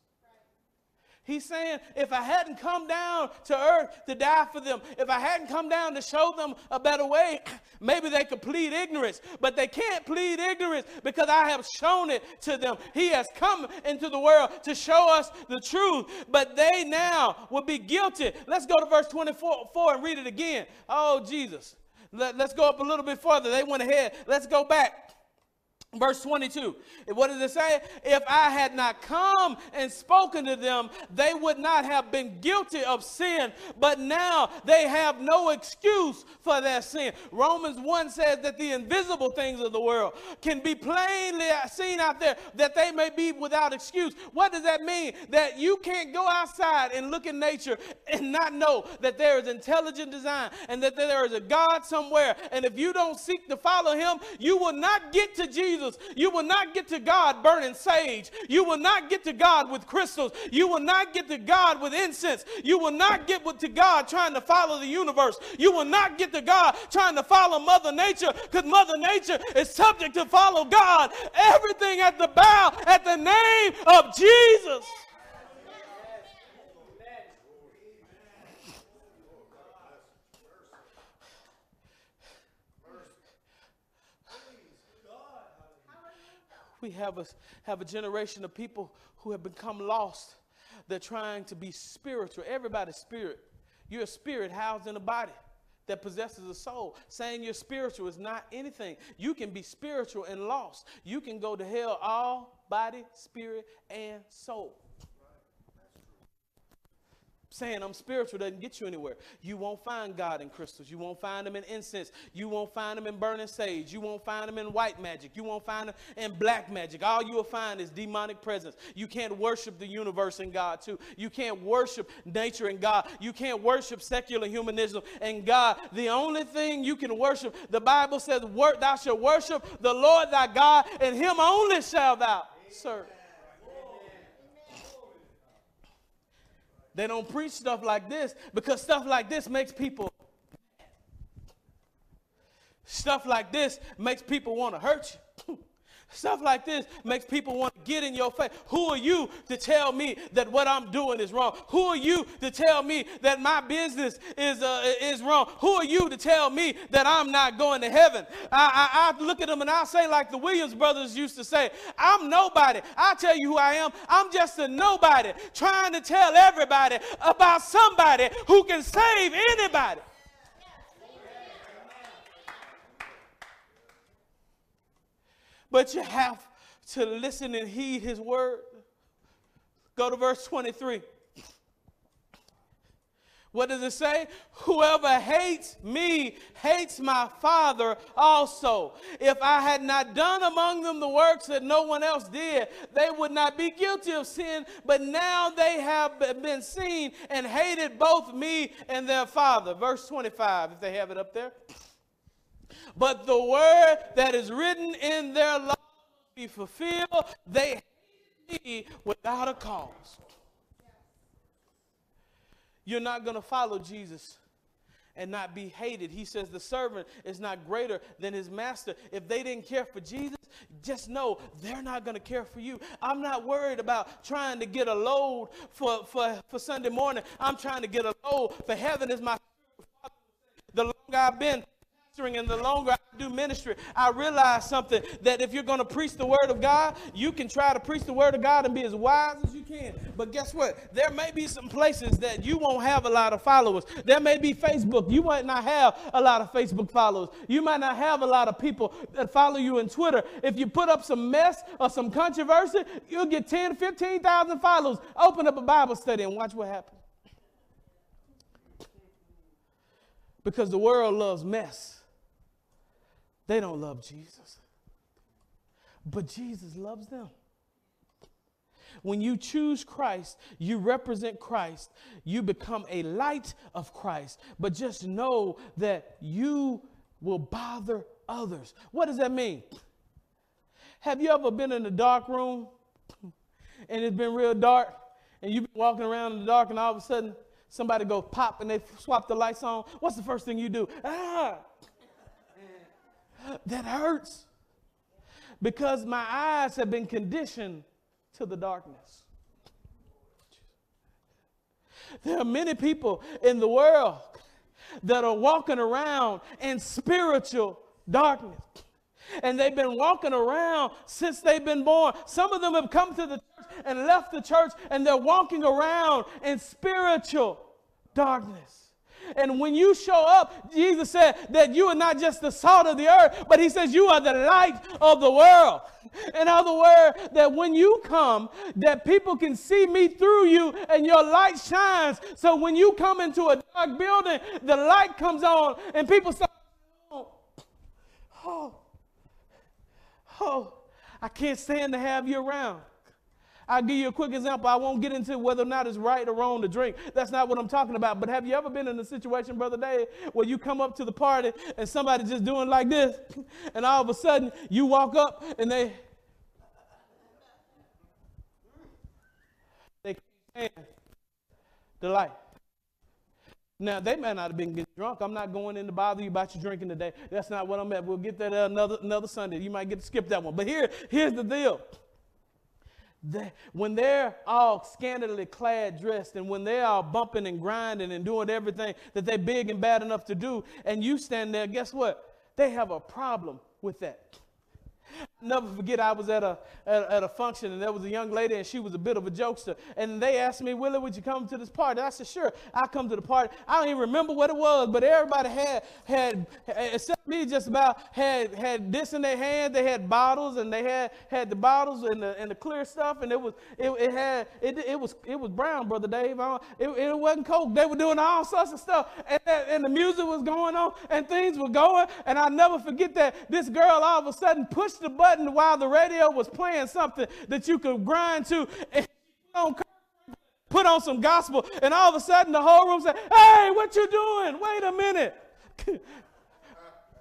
He's saying, if I hadn't come down to earth to die for them, if I hadn't come down to show them a better way, *clears throat* maybe they could plead ignorance. But they can't plead ignorance because I have shown it to them. He has come into the world to show us the truth, but they now will be guilty. Let's go to verse 24 and read it again. Oh, Jesus. Let, us go up a little bit further. They went ahead. Let's go back. Verse 22, what does it say? If I had not come and spoken to them, they would not have been guilty of sin, but now they have no excuse for their sin. Romans 1 says that the invisible things of the world can be plainly seen out there, that they may be without excuse. What does that mean? That you can't go outside and look in nature and not know that there is intelligent design and that there is a God somewhere. And if you don't seek to follow him, you will not get to Jesus Jesus, you will not get to God burning sage. You will not get to God with crystals. You will not get to God with incense. You will not get to God trying to follow the universe. You will not get to God trying to follow Mother Nature because Mother Nature is subject to follow God. Everything at the bow at the name of Jesus. We have a, have a generation of people who have become lost. They're trying to be spiritual. Everybody's spirit. You're a spirit housed in a body that possesses a soul. Saying you're spiritual is not anything. You can be spiritual and lost. You can go to hell all body, spirit, and soul saying I'm spiritual doesn't get you anywhere. You won't find God in crystals. You won't find him in incense. You won't find him in burning sage. You won't find him in white magic. You won't find him in black magic. All you will find is demonic presence. You can't worship the universe and God too. You can't worship nature and God. You can't worship secular humanism and God. The only thing you can worship, the Bible says, thou shalt worship the Lord thy God, and him only shall thou serve. They don't preach stuff like this because stuff like this makes people. Stuff like this makes people want to hurt you. Stuff like this makes people want to get in your face. Who are you to tell me that what I'm doing is wrong? Who are you to tell me that my business is, uh, is wrong? Who are you to tell me that I'm not going to heaven? I, I, I look at them and I say, like the Williams brothers used to say, I'm nobody. i tell you who I am. I'm just a nobody trying to tell everybody about somebody who can save anybody. But you have to listen and heed his word. Go to verse 23. What does it say? Whoever hates me hates my Father also. If I had not done among them the works that no one else did, they would not be guilty of sin, but now they have been seen and hated both me and their Father. Verse 25, if they have it up there. But the word that is written in their law be fulfilled. They hate me without a cause. You're not going to follow Jesus and not be hated. He says the servant is not greater than his master. If they didn't care for Jesus, just know they're not going to care for you. I'm not worried about trying to get a load for, for, for Sunday morning. I'm trying to get a load for heaven is my the longer I've been and the longer I do ministry, I realize something that if you're going to preach the word of God, you can try to preach the word of God and be as wise as you can. But guess what? There may be some places that you won't have a lot of followers. There may be Facebook. You might not have a lot of Facebook followers. You might not have a lot of people that follow you in Twitter. If you put up some mess or some controversy, you'll get 10, 15,000 followers. Open up a Bible study and watch what happens. Because the world loves mess. They don't love Jesus. But Jesus loves them. When you choose Christ, you represent Christ. You become a light of Christ. But just know that you will bother others. What does that mean? Have you ever been in a dark room and it's been real dark and you've been walking around in the dark and all of a sudden somebody goes pop and they swap the lights on? What's the first thing you do? Ah! That hurts because my eyes have been conditioned to the darkness. There are many people in the world that are walking around in spiritual darkness. And they've been walking around since they've been born. Some of them have come to the church and left the church, and they're walking around in spiritual darkness. And when you show up, Jesus said that you are not just the salt of the earth, but he says you are the light of the world. In other words, that when you come, that people can see me through you and your light shines. So when you come into a dark building, the light comes on and people say, oh, oh, oh, I can't stand to have you around. I'll give you a quick example. I won't get into whether or not it's right or wrong to drink. That's not what I'm talking about. But have you ever been in a situation, Brother Dave, where you come up to the party and somebody just doing like this, *laughs* and all of a sudden you walk up and they they can't the light. Now, they may not have been getting drunk. I'm not going in to bother you about your drinking today. That's not what I'm at. We'll get that another, another Sunday. You might get to skip that one. But here, here's the deal. When they're all scantily clad, dressed, and when they're all bumping and grinding and doing everything that they're big and bad enough to do, and you stand there, guess what? They have a problem with that. never forget I was at a, at, at, a function and there was a young lady and she was a bit of a jokester. And they asked me, Willie, would you come to this party? I said, sure, I'll come to the party. I don't even remember what it was, but everybody had, had except me just about, had, had this in their hand. They had bottles and they had, had the bottles and the, and the clear stuff. And it was, it, it had, it, it was, it was brown, Brother Dave. It, it wasn't Coke. They were doing all sorts of stuff. And, and the music was going on and things were going. And I'll never forget that this girl all of a sudden pushed the button while the radio was playing something that you could grind to and put on some gospel. And all of a sudden the whole room said, Hey, what you doing? Wait a minute. *laughs*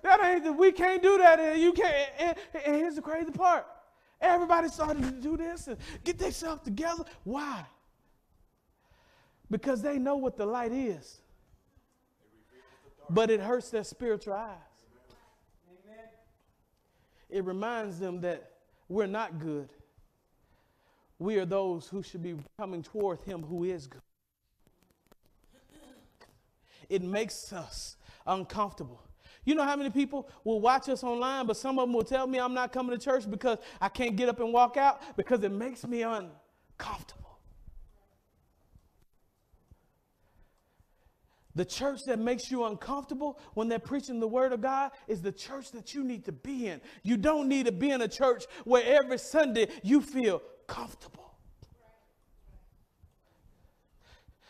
that ain't the we can't do that. And you can't. And, and here's the crazy part. Everybody started to do this and get themselves together. Why? Because they know what the light is. But it hurts their spiritual eyes it reminds them that we're not good. We are those who should be coming toward Him who is good. It makes us uncomfortable. You know how many people will watch us online, but some of them will tell me I'm not coming to church because I can't get up and walk out because it makes me uncomfortable. The church that makes you uncomfortable when they're preaching the word of God is the church that you need to be in. You don't need to be in a church where every Sunday you feel comfortable.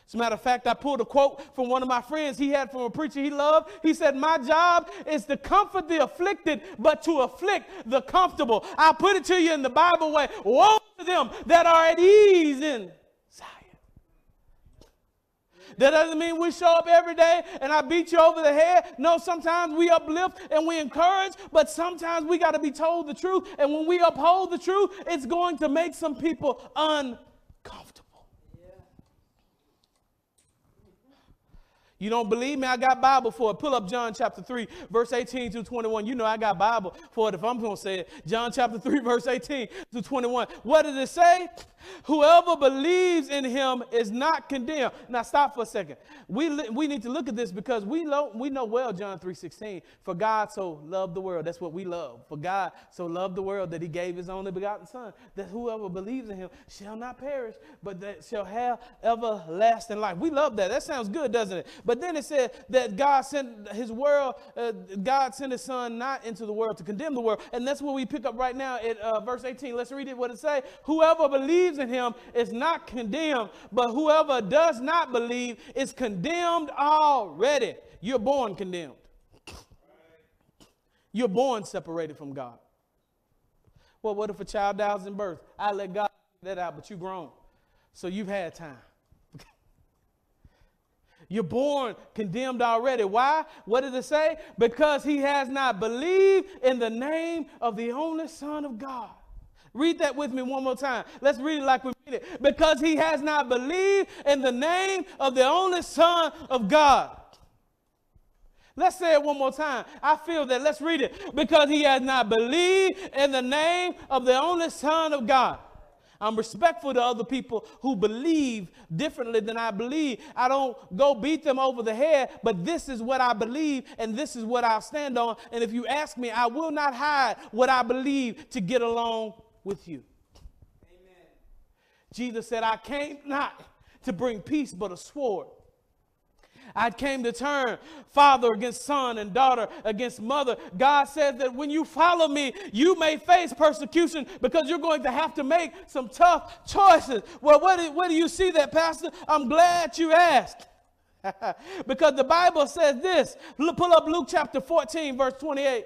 As a matter of fact, I pulled a quote from one of my friends he had from a preacher he loved. He said, My job is to comfort the afflicted, but to afflict the comfortable. I'll put it to you in the Bible way. Woe to them that are at ease in Zion. that doesn't mean we show up every day and I beat you over the head. No, sometimes we uplift and we encourage, but sometimes we got to be told the truth. And when we uphold the truth, it's going to make some people uncomfortable. You don't believe me? I got Bible for it. Pull up John chapter 3, verse 18 to 21. You know I got Bible for it if I'm going to say it. John chapter 3, *laughs* verse 18 to 21. What does it say? Whoever believes in him is not condemned. Now stop for a second. We, we need to look at this because we know, we know well John 3.16. For God so loved the world. That's what we love. For God so loved the world that he gave his only begotten son. That whoever believes in him shall not perish, but that shall have everlasting life. We love that. That sounds good, doesn't it? But then it said that God sent his world, uh, God sent his son not into the world to condemn the world. And that's what we pick up right now at uh, verse 18. Let's read it. What it say? Whoever believes believes in him is not condemned, but whoever does not believe is condemned already. You're born condemned. You're born separated from God. Well, what if a child dies in birth? I let God that out, but you grown. So you've had time. *laughs* You're born condemned already. Why? What does it say? Because he has not believed in the name of the only Son of God. Read that with me one more time. Let's read it like we read it. Because he has not believed in the name of the only Son of God. Let's say it one more time. I feel that. Let's read it. Because he has not believed in the name of the only Son of God. I'm respectful to other people who believe differently than I believe. I don't go beat them over the head, but this is what I believe and this is what I'll stand on. And if you ask me, I will not hide what I believe to get along with you. Amen. Jesus said, I came not to bring peace, but a sword. I came to turn father against son and daughter against mother. God says that when you follow me, you may face persecution because you're going to have to make some tough choices. Well, where do, do you see that, Pastor? I'm glad you asked. *laughs* because the Bible says this. Pull up Luke chapter 14, verse 28.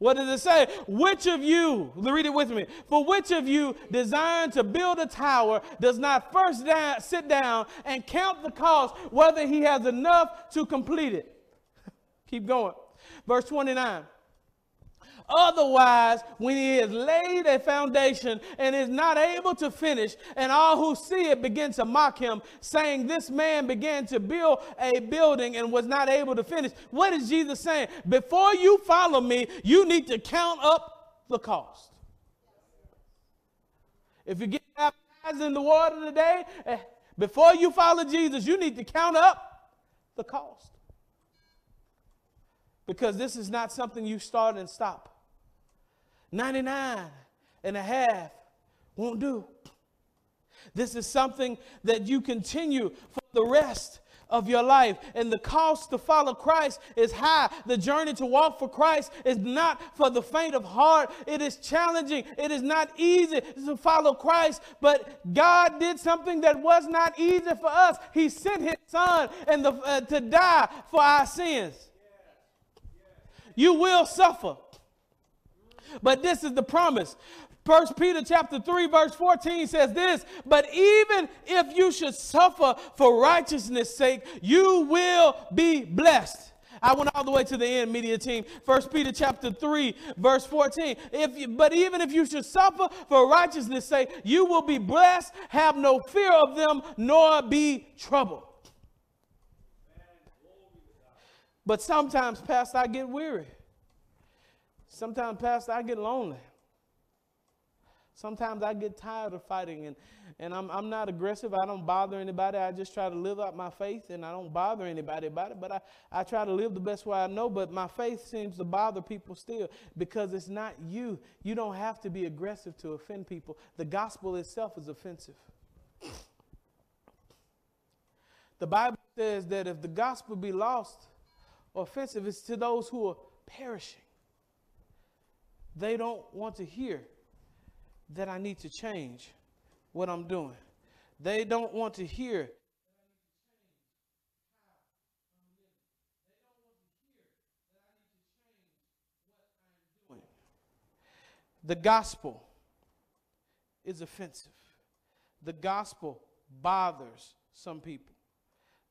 What does it say? Which of you, read it with me, for which of you desiring to build a tower does not first sit down and count the cost, whether he has enough to complete it? *laughs* Keep going. Verse 29. Otherwise, when he has laid a foundation and is not able to finish, and all who see it begin to mock him, saying, This man began to build a building and was not able to finish. What is Jesus saying? Before you follow me, you need to count up the cost. If you get baptized in the water today, eh, before you follow Jesus, you need to count up the cost. Because this is not something you start and stop. 99 and a half won't do. This is something that you continue for the rest of your life. And the cost to follow Christ is high. The journey to walk for Christ is not for the faint of heart. It is challenging. It is not easy to follow Christ. But God did something that was not easy for us. He sent His Son and the, uh, to die for our sins. You will suffer. But this is the promise. First Peter chapter 3 verse 14 says this, but even if you should suffer for righteousness' sake, you will be blessed. I went all the way to the end, media team. First Peter chapter 3, verse 14. If you, but even if you should suffer for righteousness' sake, you will be blessed. Have no fear of them, nor be troubled. But sometimes, Pastor, I get weary. Sometimes, Pastor, I get lonely. Sometimes I get tired of fighting and, and I'm, I'm not aggressive. I don't bother anybody. I just try to live out my faith and I don't bother anybody about it. But I, I try to live the best way I know. But my faith seems to bother people still because it's not you. You don't have to be aggressive to offend people. The gospel itself is offensive. The Bible says that if the gospel be lost offensive, it's to those who are perishing. They don't want to hear that I need to change what I'm doing. They don't want to hear The gospel is offensive. The gospel bothers some people.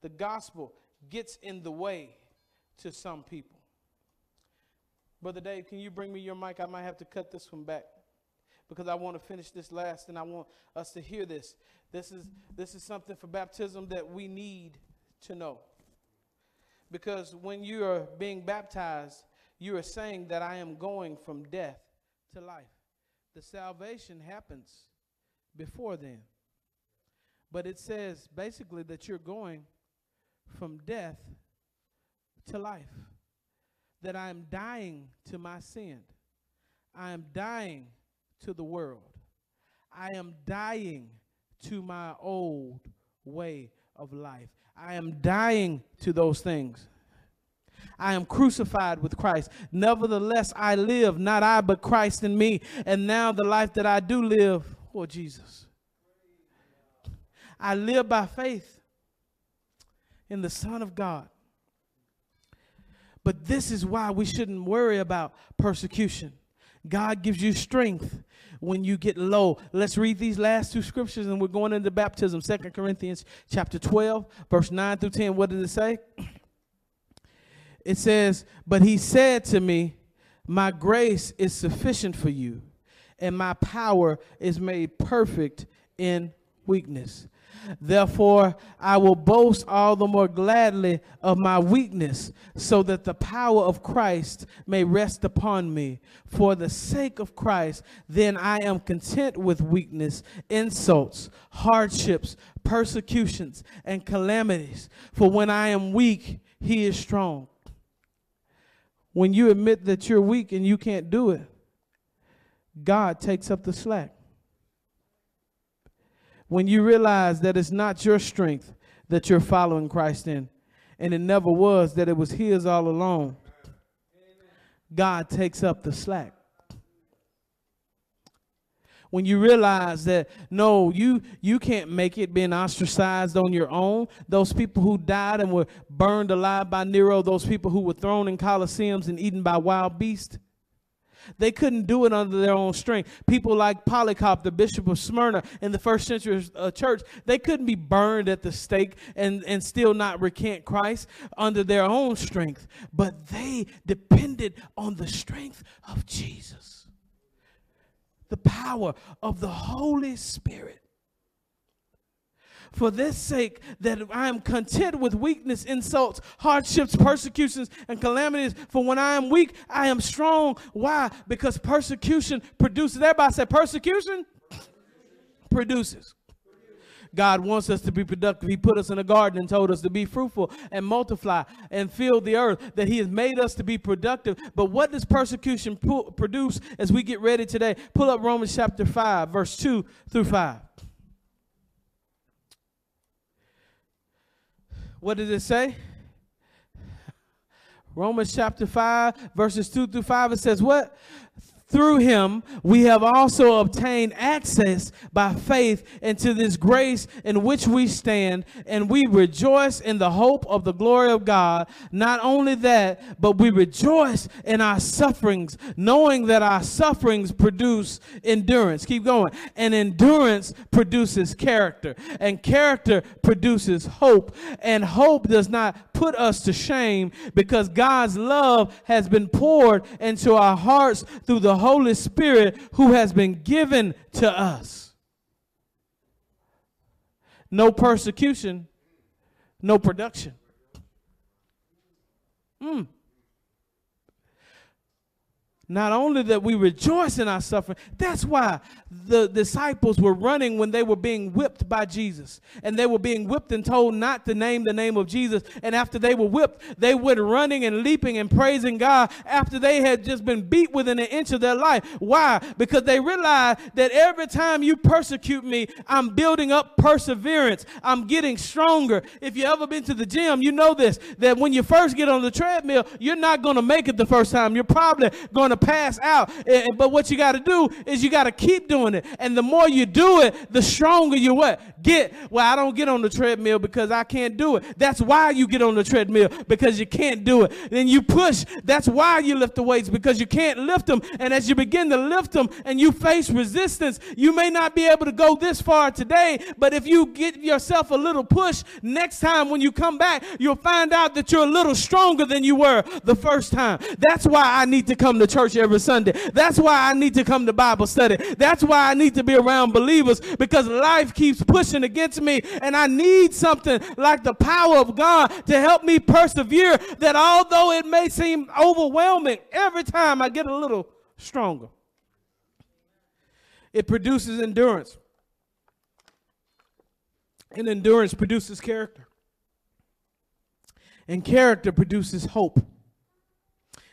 The gospel gets in the way to some people. Brother Dave, can you bring me your mic? I might have to cut this one back because I want to finish this last and I want us to hear this. This is, this is something for baptism that we need to know. Because when you are being baptized, you are saying that I am going from death to life. The salvation happens before then. But it says basically that you're going from death to life. That I am dying to my sin. I am dying to the world. I am dying to my old way of life. I am dying to those things. I am crucified with Christ. Nevertheless, I live, not I, but Christ in me. And now the life that I do live, for Jesus. I live by faith in the Son of God. But this is why we shouldn't worry about persecution. God gives you strength when you get low. Let's read these last two scriptures and we're going into baptism. Second Corinthians chapter 12, verse 9 through 10. What did it say? It says, But he said to me, My grace is sufficient for you, and my power is made perfect in weakness. Therefore, I will boast all the more gladly of my weakness, so that the power of Christ may rest upon me. For the sake of Christ, then I am content with weakness, insults, hardships, persecutions, and calamities. For when I am weak, he is strong. When you admit that you're weak and you can't do it, God takes up the slack when you realize that it's not your strength that you're following Christ in, and it never was, that it was His all along, God takes up the slack. When you realize that no, you you can't make it being ostracized on your own. Those people who died and were burned alive by Nero, those people who were thrown in coliseums and eaten by wild beasts, they couldn't do it under their own strength. People like Polycarp, the bishop of Smyrna in the first century uh, church, they couldn't be burned at the stake and, and still not recant Christ under their own strength. But they depended on the strength of Jesus, the power of the Holy Spirit for this sake that I am content with weakness, insults, hardships, persecutions, and calamities. For when I am weak, I am strong. Why? Because persecution produces. Everybody said persecution *laughs* produces. God wants us to be productive. He put us in a garden and told us to be fruitful and multiply and fill the earth, that He has made us to be productive. But what does persecution produce as we get ready today? Pull up Romans chapter 5, verse 2 through 5. What does it say? Romans chapter 5, verses 2 through 5, it says, What? Through him, we have also obtained access by faith into this grace in which we stand, and we rejoice in the hope of the glory of God. Not only that, but we rejoice in our sufferings, knowing that our sufferings produce endurance. Keep going. And endurance produces character, and character produces hope. And hope does not put us to shame because God's love has been poured into our hearts through the Holy Spirit who has been given to us. No persecution, no production. Mm. Not only that we rejoice in our suffering, that's why the disciples were running when they were being whipped by Jesus. And they were being whipped and told not to name the name of Jesus. And after they were whipped, they went running and leaping and praising God after they had just been beat within an inch of their life. Why? Because they realized that every time you persecute me, I'm building up perseverance. I'm getting stronger. If you ever been to the gym, you know this that when you first get on the treadmill, you're not going to make it the first time. You're probably going to pass out. But what you got to do is you got to keep doing it. And the more you do it, the stronger you what? Get. Well, I don't get on the treadmill because I can't do it. That's why you get on the treadmill because you can't do it. Then you push. That's why you lift the weights because you can't lift them. And as you begin to lift them and you face resistance, you may not be able to go this far today, but if you get yourself a little push next time when you come back, you'll find out that you're a little stronger than you were the first time. That's why I need to come to church every Sunday. That's why I need to come to Bible study. That's why I need to be around believers because life keeps pushing against me and I need something like the power of God to help me persevere that although it may seem overwhelming, every time I get a little stronger. It produces endurance. And endurance produces character. And character produces hope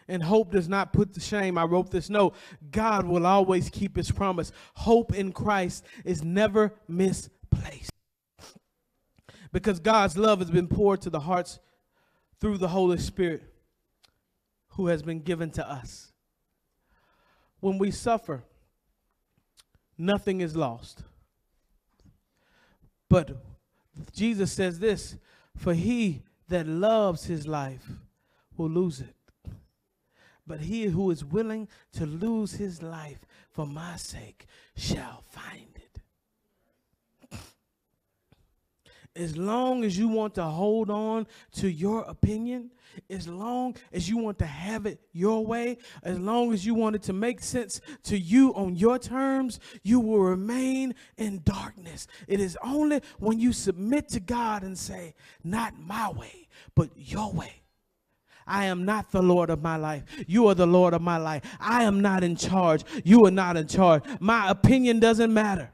and hope does not put to shame. I wrote this note God will always keep his promise. Hope in Christ is never misplaced. Because God's love has been poured to the hearts through the Holy Spirit who has been given to us. When we suffer, nothing is lost. But Jesus says this for he that loves his life will lose it. But he who is willing to lose his life for my sake shall find it. As long as you want to hold on to your opinion, as long as you want to have it your way, as long as you want it to make sense to you on your terms, you will remain in darkness. It is only when you submit to God and say, Not my way, but your way I am not the Lord of my life. You are the Lord of my life. I am not in charge. You are not in charge. My opinion doesn't matter.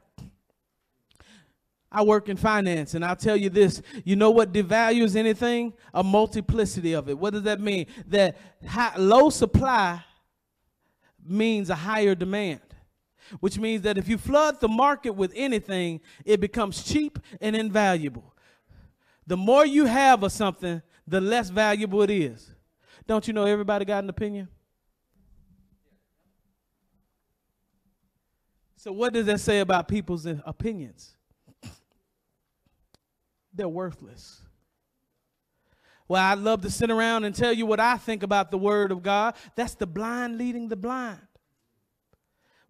I work in finance, and I'll tell you this you know what devalues anything? A multiplicity of it. What does that mean? That high, low supply means a higher demand which means that if you flood the market with anything, it becomes cheap and invaluable. The more you have of something, the less valuable it is. Don't you know everybody got an opinion? So, what does that say about people's opinions? They're worthless. Well, I'd love to sit around and tell you what I think about the Word of God. That's the blind leading the blind.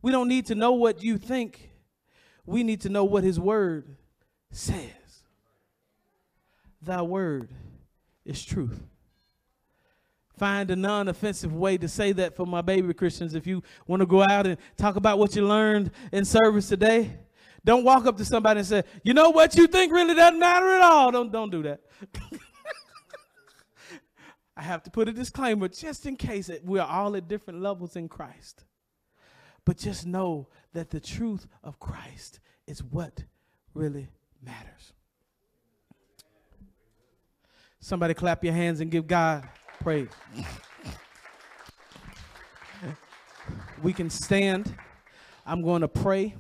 We don't need to know what you think, we need to know what His Word says. Thy Word is truth find a non offensive way to say that for my baby Christians. If you want to go out and talk about what you learned in service today, don't walk up to somebody and say, you know what you think really doesn't matter at all. Don't, don't do that. *laughs* I have to put a disclaimer just in case we're all at different levels in Christ. But just know that the truth of Christ is what really matters. Somebody clap your hands and give God praise. *laughs* we can stand. I'm going to pray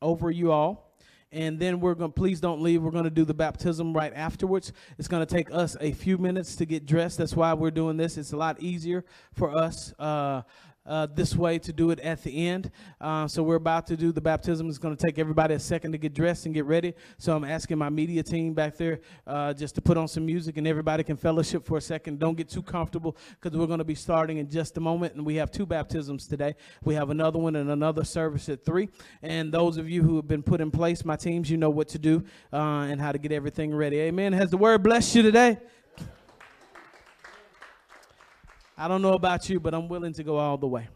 over you all. And then we're going to, please don't leave. We're going to do the baptism right afterwards. It's going to take us a few minutes to get dressed. That's why we're doing this. It's a lot easier for us. Uh, uh, this way to do it at the end. Uh, so we're about to do the baptism. It's going to take everybody a second to get dressed and get ready. So I'm asking my media team back there uh, just to put on some music and everybody can fellowship for a second. Don't get too comfortable because we're going to be starting in just a moment. And we have two baptisms today. We have another one and another service at three. And those of you who have been put in place, my teams, you know what to do uh, and how to get everything ready. Amen. Has the word blessed you today? I don't know about you, but I'm willing to go all the way.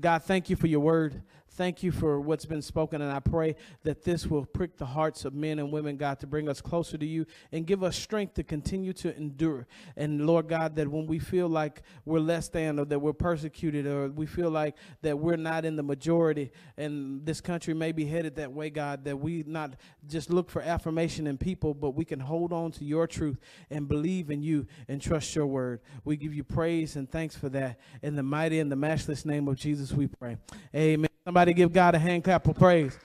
God, thank you for your word. Thank you for what's been spoken, and I pray that this will prick the hearts of men and women, God, to bring us closer to you and give us strength to continue to endure. And Lord God, that when we feel like we're less than, or that we're persecuted, or we feel like that we're not in the majority, and this country may be headed that way, God, that we not just look for affirmation in people, but we can hold on to your truth and believe in you and trust your word. We give you praise and thanks for that. In the mighty and the matchless name of Jesus, we pray. Amen. Somebody give God a hand clap of praise.